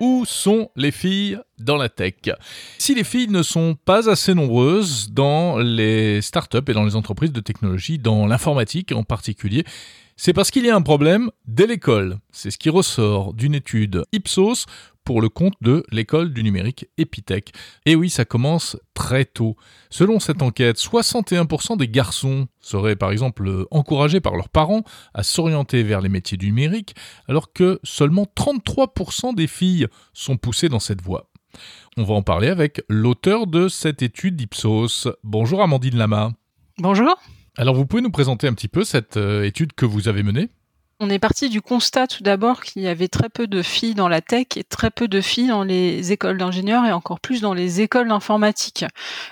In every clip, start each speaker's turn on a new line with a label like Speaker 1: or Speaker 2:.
Speaker 1: Où sont les filles dans la tech? Si les filles ne sont pas assez nombreuses dans les startups et dans les entreprises de technologie, dans l'informatique en particulier, c'est parce qu'il y a un problème dès l'école. C'est ce qui ressort d'une étude Ipsos pour le compte de l'école du numérique Epitech. Et oui, ça commence très tôt. Selon cette enquête, 61% des garçons seraient par exemple encouragés par leurs parents à s'orienter vers les métiers du numérique, alors que seulement 33% des filles sont poussées dans cette voie. On va en parler avec l'auteur de cette étude d'Ipsos. Bonjour Amandine Lama.
Speaker 2: Bonjour.
Speaker 1: Alors vous pouvez nous présenter un petit peu cette euh, étude que vous avez menée?
Speaker 2: On est parti du constat tout d'abord qu'il y avait très peu de filles dans la tech et très peu de filles dans les écoles d'ingénieurs et encore plus dans les écoles d'informatique.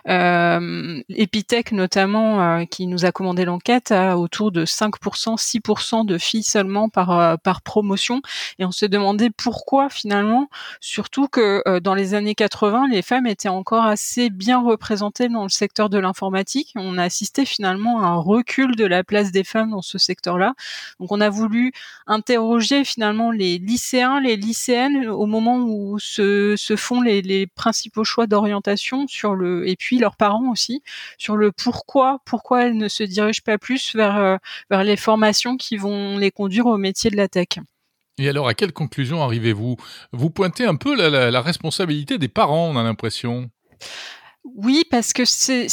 Speaker 2: Euh, Epitech notamment, euh, qui nous a commandé l'enquête, a autour de 5%, 6% de filles seulement par, euh, par promotion. Et on se demandait pourquoi finalement, surtout que euh, dans les années 80, les femmes étaient encore assez bien représentées dans le secteur de l'informatique. On a assisté finalement à un recul de la place des femmes dans ce secteur-là. Donc on a voulu interroger finalement les lycéens, les lycéennes au moment où se, font les, principaux choix d'orientation sur le et puis leurs parents aussi sur le pourquoi pourquoi elles ne se dirigent pas plus vers euh, vers les formations qui vont les conduire au métier de la tech.
Speaker 1: Et alors, à quelle conclusion arrivez-vous? Vous pointez un peu la responsabilité des parents, on a l'impression?
Speaker 2: Oui, parce que c'est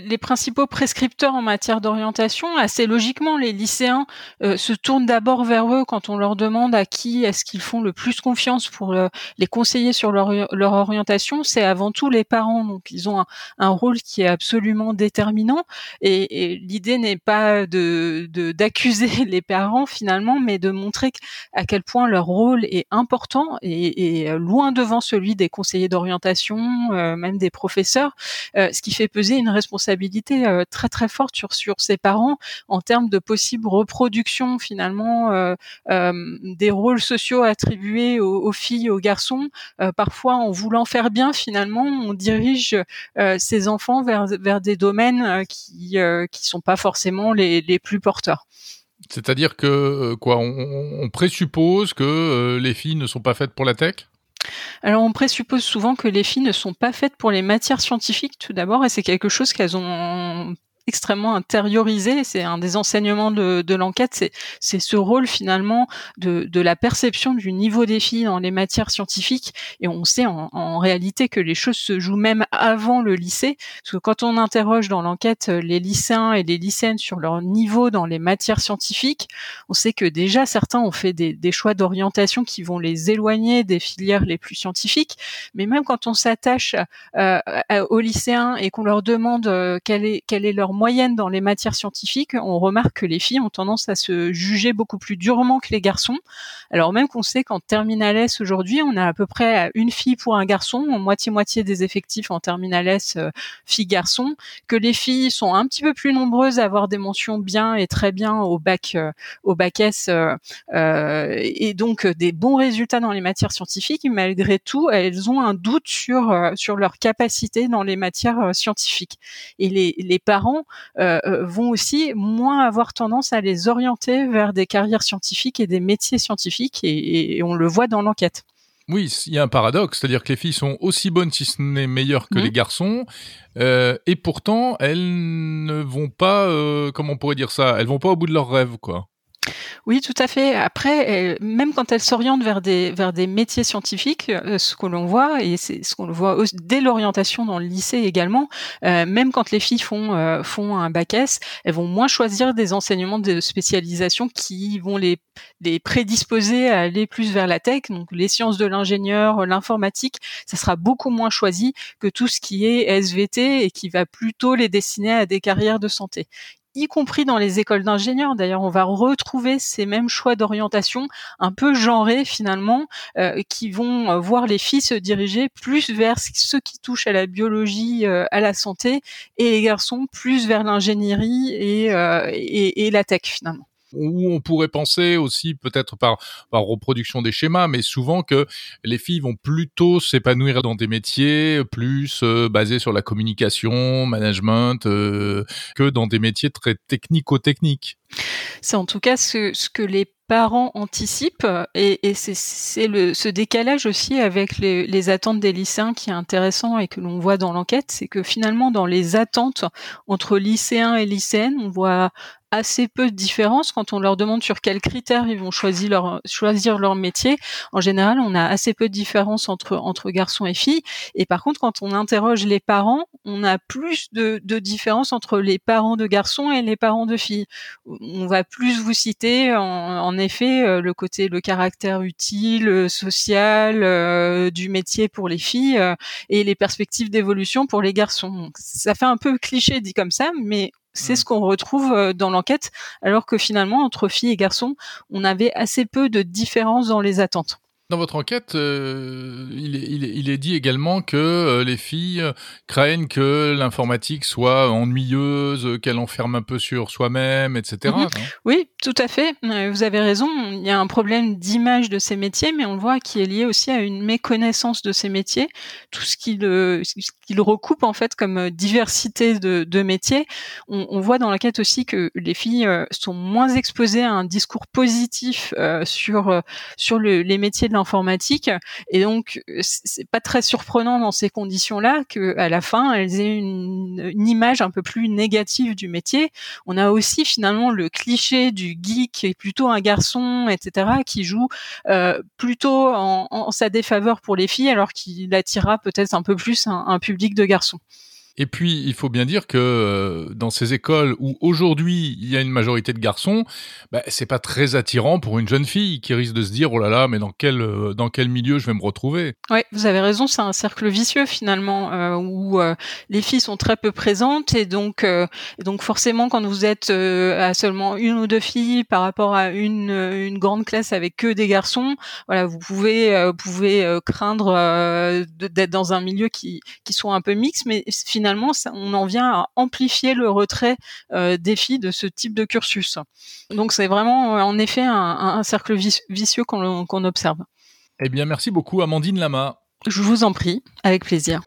Speaker 2: les principaux prescripteurs en matière d'orientation. Assez logiquement, les lycéens euh, se tournent d'abord vers eux quand on leur demande à qui est-ce qu'ils font le plus confiance pour les conseiller sur leur, orientation. C'est avant tout les parents, donc ils ont un, rôle qui est absolument déterminant. Et, l'idée n'est pas de d'accuser les parents finalement, mais de montrer à quel point leur rôle est important et, loin devant celui des conseillers d'orientation, euh, même des professeurs euh, ce qui fait peser une responsabilité euh, très très forte sur sur ses parents en termes de possible reproduction finalement euh, des rôles sociaux attribués aux, filles, aux garçons. parfois, en voulant faire bien, finalement, on dirige ses enfants vers vers des domaines qui qui sont pas forcément les, les plus porteurs.
Speaker 1: C'est-à-dire que quoi, on, présuppose que les filles ne sont pas faites pour la tech?
Speaker 2: Alors on présuppose souvent que les filles ne sont pas faites pour les matières scientifiques tout d'abord et c'est quelque chose qu'elles ont extrêmement intériorisé. C'est un des enseignements de, de l'enquête. C'est, c'est ce rôle finalement de, de la perception du niveau des filles dans les matières scientifiques. Et on sait en, en, réalité que les choses se jouent même avant le lycée. Parce que quand on interroge dans l'enquête les lycéens et les lycéennes sur leur niveau dans les matières scientifiques, on sait que déjà certains ont fait des, des choix d'orientation qui vont les éloigner des filières les plus scientifiques. Mais même quand on s'attache euh, aux lycéens et qu'on leur demande euh, quelle est, quelle est leur moyenne dans les matières scientifiques, on remarque que les filles ont tendance à se juger beaucoup plus durement que les garçons. Alors même qu'on sait qu'en terminale S aujourd'hui, on a à peu près une fille pour un garçon, moitié-moitié des effectifs en terminale S euh, filles-garçons, que les filles sont un petit peu plus nombreuses à avoir des mentions bien et très bien au bac, euh, au bac S, euh, et donc des bons résultats dans les matières scientifiques. malgré tout, elles ont un doute sur sur leur capacité dans les matières scientifiques. Et les, les parents euh, euh, vont aussi moins avoir tendance à les orienter vers des carrières scientifiques et des métiers scientifiques, et, on le voit dans l'enquête.
Speaker 1: Oui, il y a un paradoxe, c'est-à-dire que les filles sont aussi bonnes, si ce n'est meilleures que mmh. les garçons, euh, et pourtant elles ne vont pas, comment on pourrait dire ça, elles vont pas au bout de leurs rêves, quoi.
Speaker 2: Oui, tout à fait. Après, même quand elles s'orientent vers des vers des métiers scientifiques, euh, ce que l'on voit et c'est ce qu'on voit dès l'orientation dans le lycée également, euh, même quand les filles font euh, font un bac S, elles vont moins choisir des enseignements de spécialisation qui vont les les prédisposer à aller plus vers la tech, donc les sciences de l'ingénieur, l'informatique, ça sera beaucoup moins choisi que tout ce qui est SVT et qui va plutôt les destiner à des carrières de santé y compris dans les écoles d'ingénieurs. D'ailleurs, on va retrouver ces mêmes choix d'orientation un peu genrés finalement, euh, qui vont euh, voir les filles se diriger plus vers ce qui touche à la biologie, euh, à la santé, et les garçons plus vers l'ingénierie et, et, et la tech finalement.
Speaker 1: Où on pourrait penser aussi peut-être par, par reproduction des schémas, mais souvent que les filles vont plutôt s'épanouir dans des métiers plus euh, basés sur la communication, management, euh, que dans des métiers très technico-techniques.
Speaker 2: C'est en tout cas ce, ce que les parents anticipent et, et c'est ce décalage aussi avec les, les, attentes des lycéens qui est intéressant et que l'on voit dans l'enquête, c'est que finalement dans les attentes entre lycéens et lycéennes, on voit assez peu de différence quand on leur demande sur quels critères ils vont choisir leur choisir leur métier. En général, on a assez peu de différence entre entre garçons et filles. Et par contre, quand on interroge les parents, on a plus de, de différence entre les parents de garçons et les parents de filles. On va plus vous citer en, en effet euh, le côté le caractère utile, euh, social euh, du métier pour les filles et les perspectives d'évolution pour les garçons. ça fait un peu cliché dit comme ça, mais c'est mmh. ce qu'on retrouve dans l'enquête, alors que finalement, entre filles et garçons, on avait assez peu de différences dans les attentes.
Speaker 1: Dans votre enquête, euh, il, est, il, est, il, est, dit également que euh, les filles craignent que l'informatique soit ennuyeuse, qu'elle enferme un peu sur soi-même, etc.
Speaker 2: Mhm. Oui, tout à fait. Euh, vous avez raison. Il y a un problème d'image de ces métiers, mais on le voit qui est lié aussi à une méconnaissance de ces métiers. Tout ce qui le, ce recoupe en fait comme diversité de, de métiers. On, on, voit dans l'enquête aussi que les filles sont moins exposées à un discours positif sur sur le, les métiers de informatique Et donc, c'est pas très surprenant dans ces conditions-là que à la fin, elles aient une, image un peu plus négative du métier. On a aussi finalement le cliché du geek qui est plutôt un garçon, etc., qui joue euh, plutôt en, sa défaveur pour les filles, alors qu'il attirera peut-être un peu plus un public de garçons.
Speaker 1: Et puis, il faut bien dire que euh, dans ces écoles où aujourd'hui il y a une majorité de garçons, bah, c'est pas très attirant pour une jeune fille qui risque de se dire oh là là, mais dans quel euh, dans quel milieu je vais me retrouver?
Speaker 2: Oui, vous avez raison, c'est un cercle vicieux finalement euh, où les filles sont très peu présentes et donc donc forcément quand vous êtes à seulement une ou deux filles par rapport à une une grande classe avec que des garçons, voilà, vous pouvez pouvez craindre d'être dans un milieu qui qui soit un peu mixte, mais finalement finalement, on en vient à amplifier le retrait euh, des filles de ce type de cursus. Donc c'est vraiment, euh, en effet, un, cercle vicieux qu'on observe.
Speaker 1: Eh bien, merci beaucoup, Amandine Lama.
Speaker 2: Je vous en prie, avec plaisir.